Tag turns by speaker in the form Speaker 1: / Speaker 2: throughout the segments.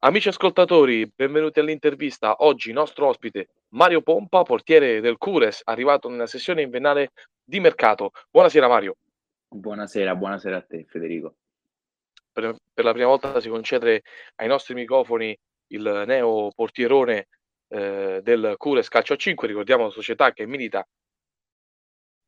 Speaker 1: Amici ascoltatori, benvenuti all'intervista. Oggi nostro ospite Mario Pompa, portiere del Cures, arrivato nella sessione invernale di mercato. Buonasera Mario.
Speaker 2: Buonasera, buonasera a te Federico.
Speaker 1: Per, per la prima volta si concede ai nostri microfoni il neo portierone eh, del Cures Calcio a 5, ricordiamo la società che milita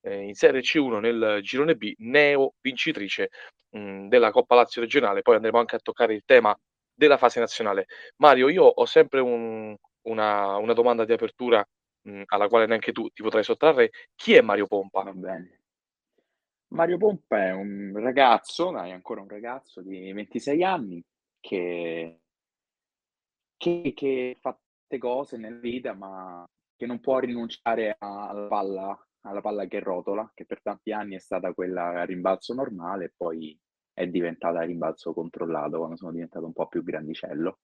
Speaker 1: eh, in Serie C1 nel girone B, neo vincitrice mh, della Coppa Lazio regionale. Poi andremo anche a toccare il tema della fase nazionale. Mario, io ho sempre un, una, una, domanda di apertura mh, alla quale neanche tu ti potrai sottrarre. Chi è Mario Pompa?
Speaker 2: Va bene. Mario Pompa è un ragazzo, è ancora un ragazzo di 26 anni che, che, che fa tante cose nella vita, ma che non può rinunciare alla palla, alla palla che rotola, che per tanti anni è stata quella a rimbalzo normale e poi è diventata rimbalzo controllato quando sono diventato un po' più grandicello.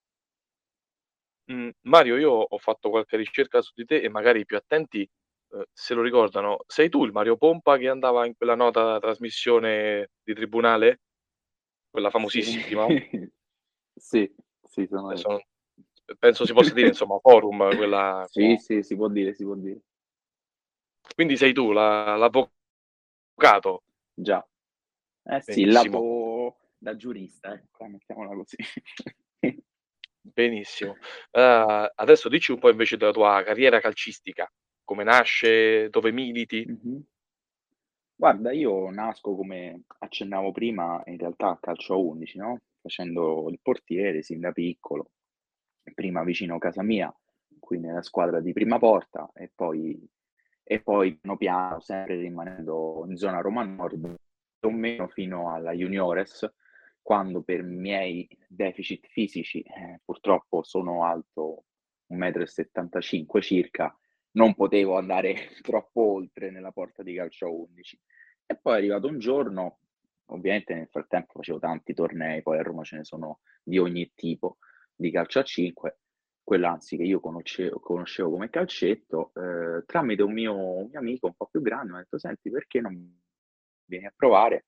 Speaker 1: Mm, Mario, io ho fatto qualche ricerca su di te e magari i più attenti eh, se lo ricordano. Sei tu il Mario Pompa che andava in quella nota trasmissione di tribunale? Quella famosissima?
Speaker 2: sì, sì, sono
Speaker 1: Adesso, penso si possa dire, insomma, forum, quella...
Speaker 2: Sì, sì, si può dire, si può dire.
Speaker 1: Quindi sei tu la, l'avvocato?
Speaker 2: Già. Eh sì, il lato da giurista, ecco, mettiamola così.
Speaker 1: Benissimo. Uh, adesso dici un po' invece della tua carriera calcistica, come nasce, dove militi?
Speaker 2: Mm-hmm. Guarda, io nasco come accennavo prima, in realtà a calcio a 11, no? Facendo il portiere sin da piccolo, prima vicino a casa mia, qui nella squadra di prima porta, e poi, e poi piano piano, sempre rimanendo in zona Roma Nord, o meno fino alla juniores, quando per miei deficit fisici, eh, purtroppo sono alto 1,75 m circa, non potevo andare troppo oltre nella porta di calcio a 11. E poi è arrivato un giorno, ovviamente nel frattempo facevo tanti tornei, poi a Roma ce ne sono di ogni tipo di calcio a 5, quello anzi che io conoscevo, conoscevo come calcetto, eh, tramite un mio, un mio amico un po' più grande, mi ha detto, senti, perché non vieni a provare.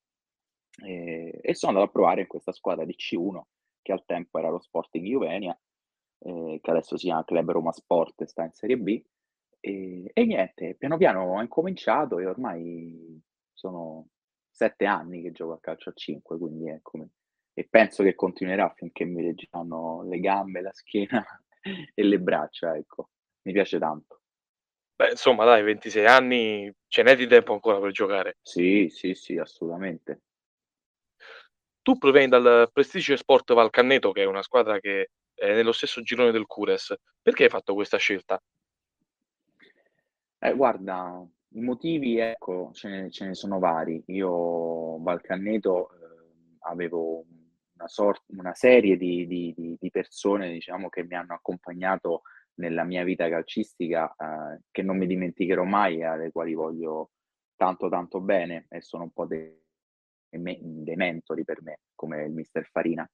Speaker 2: E, e, sono andato a provare in questa squadra di C1, che al tempo era lo Sporting Juvenia, eh, che adesso si chiama Club Roma Sport e sta in Serie B. E, e, niente, piano piano ho incominciato e ormai sono sette anni che gioco a calcio a 5, quindi è come... E penso che continuerà finché mi reggeranno le gambe, la schiena e le braccia, ecco. Mi piace tanto.
Speaker 1: Beh, insomma, dai, 26 anni, ce n'è di tempo ancora per giocare.
Speaker 2: Sì, sì, sì, assolutamente.
Speaker 1: Tu provieni dal Prestige Sport Valcanneto, che è una squadra che è nello stesso girone del Cures. Perché hai fatto questa scelta?
Speaker 2: Eh, guarda, i motivi, ecco, ce ne, ce ne sono vari. Io, Valcanneto, eh, avevo una, sort- una serie di, di, di, di persone, diciamo, che mi hanno accompagnato nella mia vita calcistica eh, che non mi dimenticherò mai, alle quali voglio tanto tanto bene e sono un po' dei, dei mentori per me, come il mister Farina.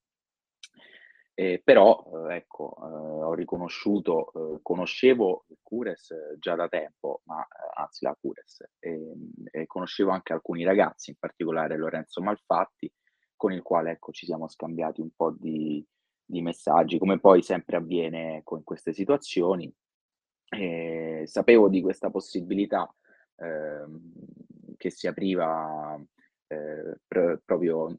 Speaker 2: Eh, però, eh, ecco, eh, ho riconosciuto, eh, conoscevo il Cures già da tempo, ma eh, anzi la Cures, e, conoscevo anche alcuni ragazzi, in particolare Lorenzo Malfatti, con il quale ecco, ci siamo scambiati un po' di, di messaggi, come poi sempre avviene con queste situazioni. Eh, sapevo di questa possibilità eh, che si apriva eh, pr- proprio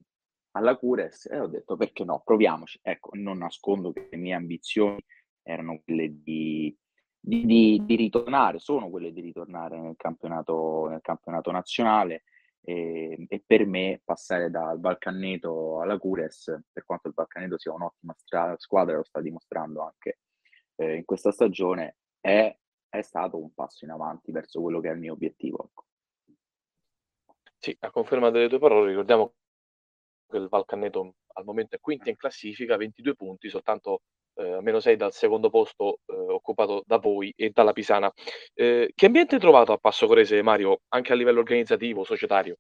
Speaker 2: alla Cures e ho detto perché no, proviamoci. Ecco, non nascondo che le mie ambizioni erano quelle di, di, di, di ritornare, sono quelle di ritornare nel campionato, nel campionato nazionale e, e, per me passare dal Balcanneto alla Cures, per quanto il Balcanneto sia un'ottima stra- squadra, lo sta dimostrando anche eh, in questa stagione, è, è, stato un passo in avanti verso quello che è il mio obiettivo. Ecco.
Speaker 1: Sì, a conferma delle tue parole, ricordiamo che il Valcanneto al momento è quinto in classifica, 22 punti, soltanto eh, meno 6 dal secondo posto eh, occupato da voi e dalla Pisana. Eh, che ambiente hai trovato a Passo Corese, Mario, anche a livello organizzativo, societario?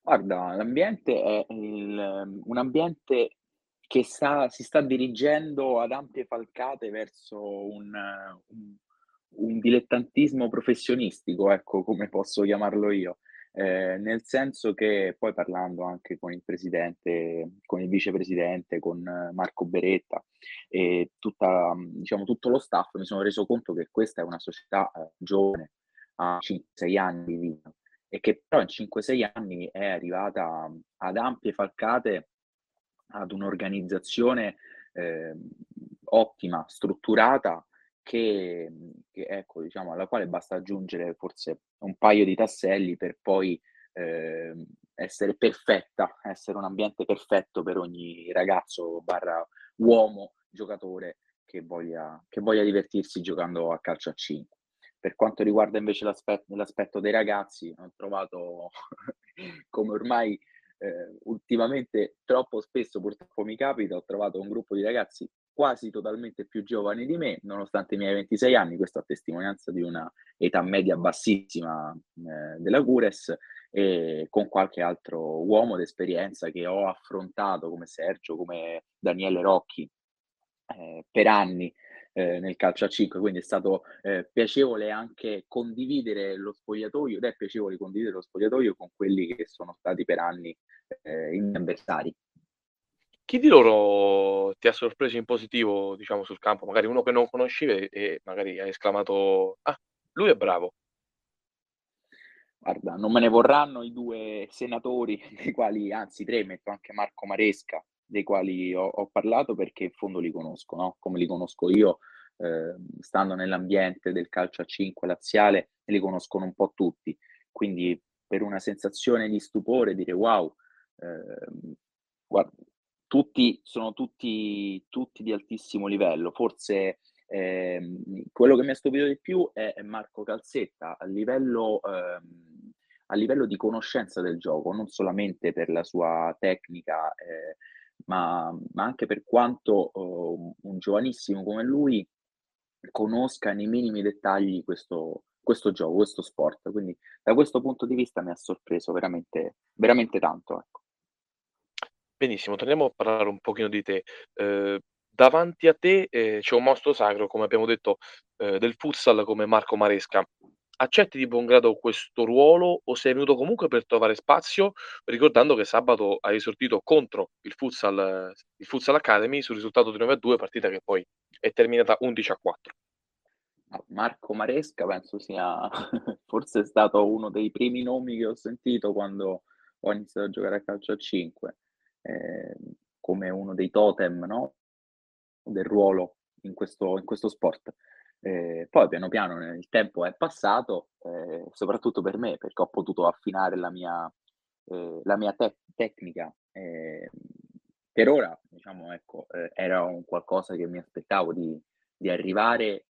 Speaker 2: Guarda, l'ambiente è il, un ambiente che sta, si sta dirigendo ad ampie falcate verso un, un, un dilettantismo professionistico, ecco come posso chiamarlo io. Ehm, nel senso che poi parlando anche con il presidente con il vicepresidente, con Marco Beretta e tutta diciamo tutto lo staff, mi sono reso conto che questa è una società, ehm, giovane, ha 5, 6 anni di vita e che però in 5, 6 anni è arrivata ad ampie falcate, ad un'organizzazione, ehm, ottima, strutturata che che ecco, diciamo alla quale basta aggiungere forse un paio di tasselli per poi, ehm, essere perfetta, essere un ambiente perfetto per ogni ragazzo barra uomo giocatore che voglia che voglia divertirsi giocando a calcio a 5. Per quanto riguarda invece l'aspe l'aspetto dei ragazzi, ho trovato come ormai, ehm, ultimamente troppo spesso purtroppo mi capita, ho trovato un gruppo di ragazzi quasi totalmente più giovani di me, nonostante i miei 26 anni, questo a testimonianza di una età media bassissima, ehm, della Cures, e con qualche altro uomo d'esperienza che ho affrontato come Sergio, come Daniele Rocchi, ehm, per anni, ehm, nel calcio a 5, quindi è stato, ehm, piacevole anche condividere lo spogliatoio ed è piacevole condividere lo spogliatoio con quelli che sono stati per anni, ehm, i miei avversari.
Speaker 1: Chi di loro ti ha sorpreso in positivo, diciamo, sul campo? Magari uno che non conoscevi e magari hai esclamato: "Ah, lui è bravo."
Speaker 2: Guarda, non me ne vorranno i 2 senatori, dei quali anzi 3, metto anche Marco Maresca, dei quali ho ho parlato perché in fondo li conosco, no, come li conosco io, ehm, stando nell'ambiente del calcio a 5 laziale, li conoscono un po' tutti. Quindi per una sensazione di stupore, dire: "Wow", ehm, guard tutti sono tutti tutti di altissimo livello. Forse, ehm, quello che mi ha stupito di più è è Marco Calzetta, a livello ehm, a livello di conoscenza del gioco, non solamente per la sua tecnica, ehm, ma ma anche per quanto, uhm, un giovanissimo come lui conosca nei minimi dettagli questo questo gioco, questo sport. Quindi da questo punto di vista mi ha sorpreso veramente veramente tanto, ecco.
Speaker 1: Benissimo, torniamo a parlare un pochino di te. Uhm, davanti a te, ehm, c'è un mostro sacro, come abbiamo detto, uhm, del futsal come Marco Maresca. Accetti di buon grado questo ruolo o sei venuto comunque per trovare spazio, ricordando che sabato hai esordito contro il Futsal il Futsal Academy sul risultato di 9-2, partita che poi è terminata 11-4.
Speaker 2: Ma Marco Maresca penso sia forse stato uno dei primi nomi che ho sentito quando ho iniziato a giocare a calcio a 5, ehm, come uno dei totem, no, del ruolo in questo in questo sport. Ehm, poi piano piano il tempo è passato, ehm, soprattutto per me, perché ho potuto affinare la mia ehm, la mia tec tecnica. Ehm, per ora, diciamo, ecco, ehm, era un qualcosa che mi aspettavo di di arrivare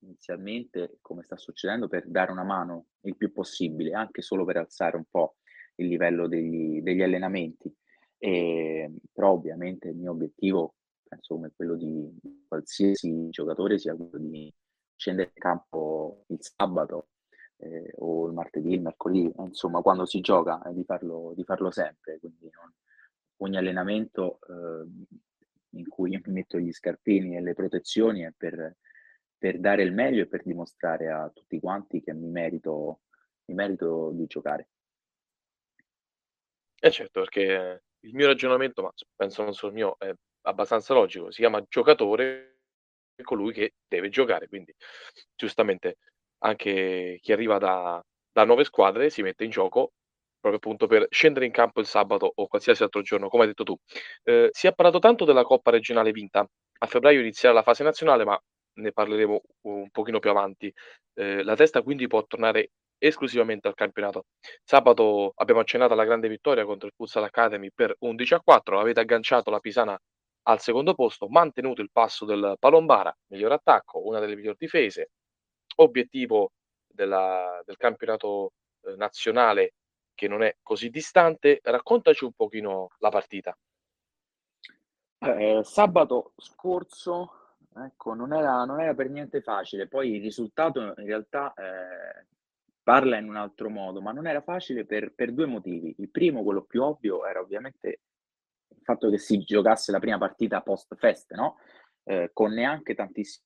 Speaker 2: inizialmente, come sta succedendo, per dare una mano il più possibile, anche solo per alzare un po' il livello degli degli allenamenti. Ehm, però ovviamente il mio obiettivo, penso come quello di qualsiasi giocatore, sia quello di scendere in campo il sabato, ehm, o il martedì, il mercoledì, insomma quando si gioca, e di farlo di farlo sempre. Quindi non ogni allenamento, uhm, in cui io mi metto gli scarpini e le protezioni è per per dare il meglio e per dimostrare a tutti quanti che mi merito mi merito di giocare.
Speaker 1: Eh certo, perché il mio ragionamento, ma penso non solo il mio, è abbastanza logico, si chiama giocatore colui che deve giocare, quindi giustamente anche chi arriva da da nuove squadre si mette in gioco proprio appunto per scendere in campo il sabato o qualsiasi altro giorno, come hai detto tu. Uhm, si è parlato tanto della coppa regionale vinta. A febbraio inizierà la fase nazionale, ma ne parleremo un pochino più avanti. Ehm, la testa quindi può tornare esclusivamente al campionato. Sabato abbiamo accennato alla grande vittoria contro il Futsal Academy per 11-4, avete agganciato la Pisana al secondo posto, mantenuto il passo del Palombara, miglior attacco, una delle miglior difese, obiettivo della del campionato, uhm, nazionale che non è così distante. Raccontaci un pochino la partita.
Speaker 2: Eh, sabato scorso, ecco, non era non era per niente facile. Poi il risultato in realtà, ehm, parla in un altro modo, ma non era facile per per 2 motivi. Il primo, quello più ovvio, era ovviamente il fatto che si giocasse la prima partita post feste, no, ehm, con neanche tantissimo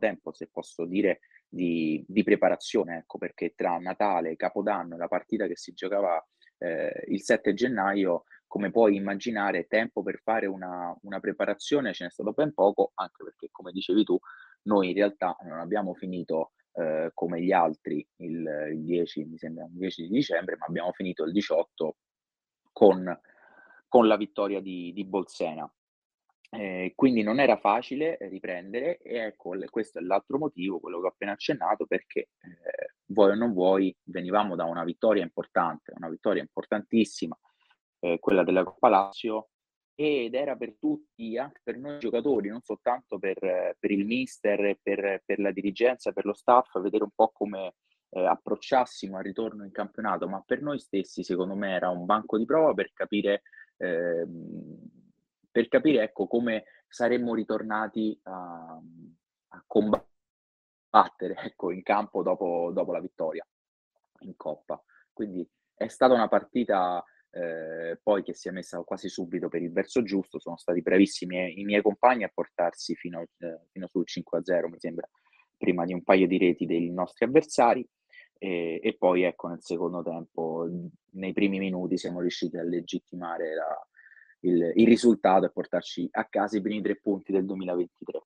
Speaker 2: tempo, se posso dire, di, di preparazione, ecco, perché tra Natale, Capodanno e la partita che si giocava eh, il 7 gennaio, come puoi immaginare, tempo per fare una, una preparazione ce n'è stato ben poco, anche perché, come dicevi tu, noi in realtà non abbiamo finito eh, come gli altri il, il, 10, mi sembra, il 10 di dicembre, ma abbiamo finito il 18 con, con la vittoria di, di Bolsena. Eh, quindi non era facile riprendere e ecco, questo è l'altro motivo, quello che ho appena accennato, perché eh, vuoi o non vuoi, venivamo da una vittoria importante, una vittoria importantissima, eh, quella della Coppa Lazio, ed era per tutti, anche per noi giocatori, non soltanto per, per il mister, per, per la dirigenza, per lo staff, vedere un po' come eh, approcciassimo al ritorno in campionato, ma per noi stessi, secondo me, era un banco di prova per capire, eh, per capire ecco, come saremmo ritornati a, a combattere ecco, in campo dopo, dopo la vittoria in Coppa. Quindi è stata una partita eh, poi che si è messa quasi subito per il verso giusto, sono stati bravissimi i miei compagni a portarsi fino, eh, fino sul 5-0, mi sembra, prima di un paio di reti dei nostri avversari. E, e, poi ecco nel secondo tempo, nei primi minuti, siamo riusciti a legittimare la, il, il, risultato e portarci a casa i primi tre punti del 2023.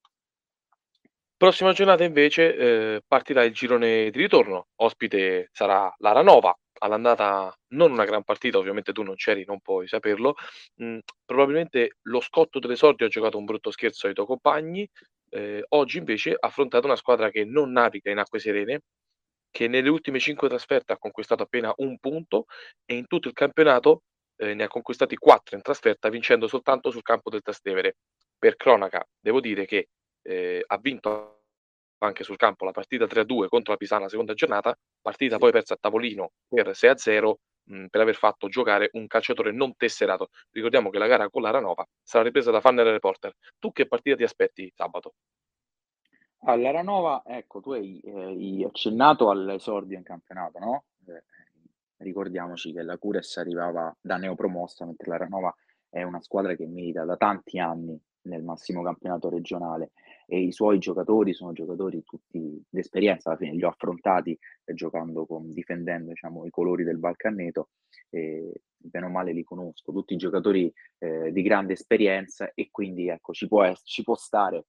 Speaker 1: Prossima giornata invece eh, partirà il girone di ritorno, ospite sarà Lara Nova, all'andata non una gran partita, ovviamente tu non c'eri, non puoi saperlo. Mh, probabilmente lo scotto dell'esordio ha giocato un brutto scherzo ai tuoi compagni. Eh, oggi invece ha affrontato una squadra che non naviga in acque serene, che nelle ultime cinque trasferte ha conquistato appena un punto e in tutto il campionato eh, ne ha conquistati quattro in trasferta, vincendo soltanto sul campo del Trastevere. Per cronaca, devo dire che eh, ha vinto anche sul campo la partita 3-2 contro la Pisana seconda giornata, partita poi persa a tavolino per 6-0 mh, per aver fatto giocare un calciatore non tesserato. Ricordiamo che la gara con l'Aranova sarà ripresa da Fanner Reporter. Tu che partita ti aspetti sabato?
Speaker 2: All'Aranova, ecco, tu hai, eh, hai accennato all'esordio in campionato, no? Eh, ricordiamoci che la Cures arrivava da neopromossa, mentre l'Aranova è una squadra che milita da tanti anni nel massimo campionato regionale e i suoi giocatori sono giocatori tutti d'esperienza, alla fine li ho affrontati eh, giocando con, difendendo diciamo, i colori del Balcanneto e bene o male li conosco, tutti giocatori eh, di grande esperienza e quindi ecco ci può, ci può stare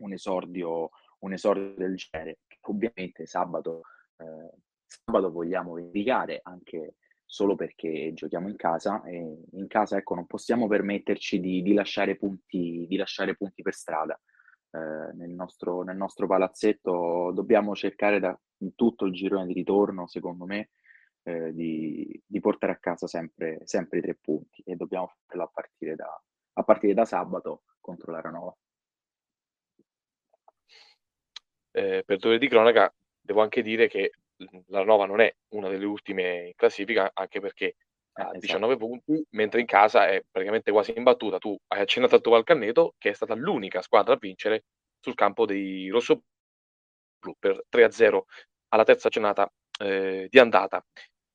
Speaker 2: un esordio, un esordio del genere. Ovviamente sabato, eh, sabato vogliamo indicare anche solo perché giochiamo in casa e in casa ecco, non possiamo permetterci di, di, lasciare, punti, di lasciare punti per strada eh, nel, nostro, nel, nostro, palazzetto dobbiamo cercare da tutto il girone di ritorno, secondo me, eh, di, di, portare a casa sempre, sempre, i tre punti e dobbiamo farlo a partire da, a partire da sabato contro la Ranova.
Speaker 1: Eh, per dove di cronaca devo anche dire che la Ranova non è una delle ultime in classifica, anche perché eh, 19 esatto. punti, mentre in casa è praticamente quasi imbattuta. Tu hai accennato al tuo Valcanneto, che è stata l'unica squadra a vincere sul campo dei Rosso Blu per 3-0 alla terza giornata eh, di andata.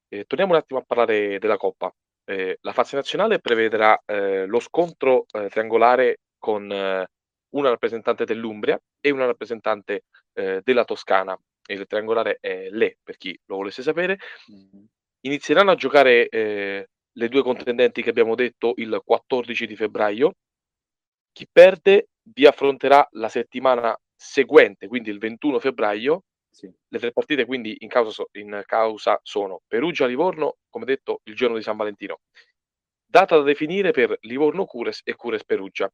Speaker 1: Eh, torniamo un attimo a parlare della Coppa. Eh, la fase nazionale prevederà eh, lo scontro eh, triangolare con una rappresentante dell'Umbria e una rappresentante della Toscana. Il triangolare è Le, per chi lo volesse sapere. Mm-hmm inizieranno a giocare eh, le due contendenti che abbiamo detto il 14 di febbraio. Chi perde vi affronterà la settimana seguente, quindi il 21 febbraio. Sì. Le tre partite quindi in causa, in causa sono Perugia-Livorno, come detto il giorno di San Valentino. Data da definire per Livorno-Cures e Cures-Perugia.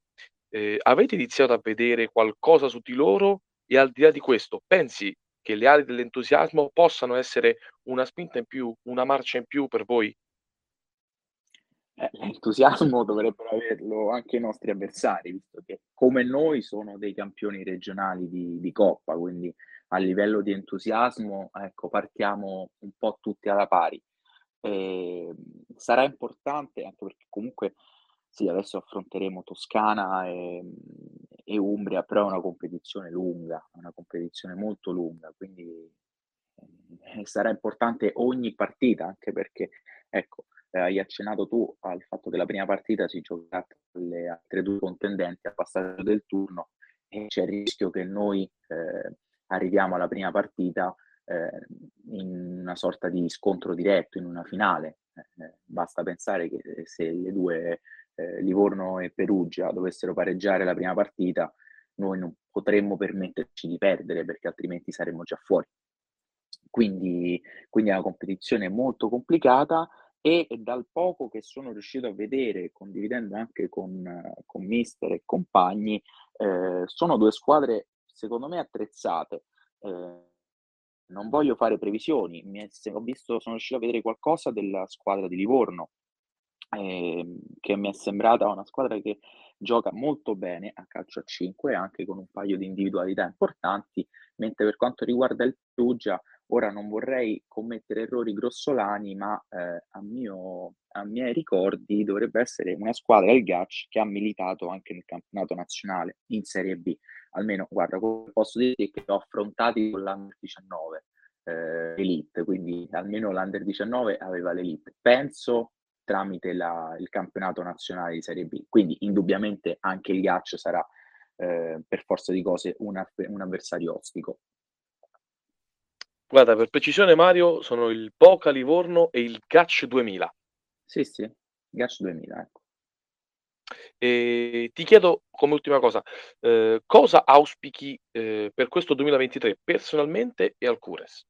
Speaker 1: Eh, avete iniziato a vedere qualcosa su di loro e al di là di questo, pensi che le ali dell'entusiasmo possano essere una spinta in più, una marcia in più per voi?
Speaker 2: Eh, l'entusiasmo dovrebbero averlo anche i nostri avversari, visto che come noi sono dei campioni regionali di, di Coppa, quindi a livello di entusiasmo, ecco, partiamo un po' tutti alla pari. E sarà importante anche perché comunque sì, adesso affronteremo Toscana e, e Umbria, però è una competizione lunga, una competizione molto lunga, quindi eh, sarà importante ogni partita, anche perché, ecco, eh, hai accennato tu al fatto che la prima partita si giocherà tra le altre due contendenti al passaggio del turno e c'è il rischio che noi eh, arriviamo alla prima partita eh, in una sorta di scontro diretto, in una finale. Eh, basta pensare che se le due, eh, Livorno e Perugia, dovessero pareggiare la prima partita, noi non potremmo permetterci di perdere perché altrimenti saremmo già fuori. Quindi, quindi è una competizione molto complicata e dal poco che sono riuscito a vedere, condividendo anche con, con mister e compagni, eh, sono due squadre secondo me attrezzate. Eh, non voglio fare previsioni, mi è, ho visto, sono riuscito a vedere qualcosa della squadra di Livorno, eh, che mi è sembrata una squadra che gioca molto bene a calcio a 5, anche con un paio di individualità importanti, mentre per quanto riguarda il Perugia Ora non vorrei commettere errori grossolani, ma eh, a, mio, a miei ricordi dovrebbe essere una squadra del Gacci che ha militato anche nel campionato nazionale in Serie B. Almeno, guarda, posso dire che ho affrontati con l'Under 19 eh, Elite, quindi almeno l'Under 19 aveva l'Elite. Penso tramite la, il campionato nazionale di Serie B. Quindi indubbiamente anche il Gaccio sarà eh, per forza di cose un, un avversario ostico.
Speaker 1: Guarda, per precisione Mario, sono il Boca Livorno e il Gacc 2000.
Speaker 2: Sì, sì, Gacc 2000, ecco.
Speaker 1: E ti chiedo come ultima cosa, eh, cosa auspichi eh, per questo 2023 personalmente e al Cures?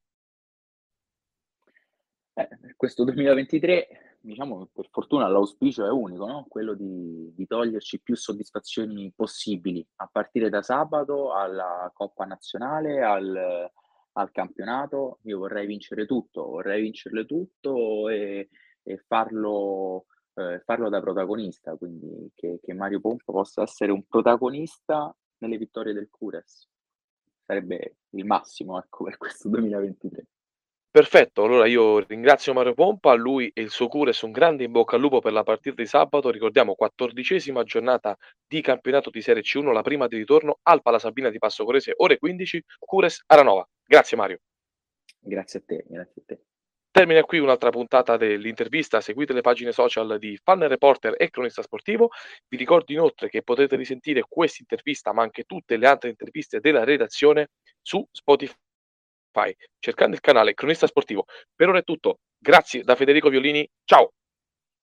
Speaker 2: Eh, per questo 2023, diciamo, per fortuna l'auspicio è unico, no? quello di, di toglierci più soddisfazioni possibili, a partire da sabato alla Coppa Nazionale, al, al campionato, io vorrei vincere tutto, vorrei vincerle tutto e, e farlo, eh, farlo, da protagonista, quindi che, che, Mario Pompa possa essere un protagonista nelle vittorie del Cures. Sarebbe il massimo ecco, per questo 2023.
Speaker 1: Perfetto, allora io ringrazio Mario Pompa, lui e il suo Cures un grande in bocca al lupo per la partita di sabato, ricordiamo quattordicesima giornata di campionato di Serie C1, la prima di ritorno al Palasabina di Passo Corese, ore 15, Cures Aranova. Grazie Mario.
Speaker 2: Grazie a te, grazie a te.
Speaker 1: Termina qui un'altra puntata dell'intervista. Seguite le pagine social di Fan Reporter e Cronista Sportivo. Vi ricordo inoltre che potete risentire questa intervista, ma anche tutte le altre interviste della redazione su Spotify, cercando il canale Cronista Sportivo. Per ora è tutto. Grazie da Federico Violini. Ciao.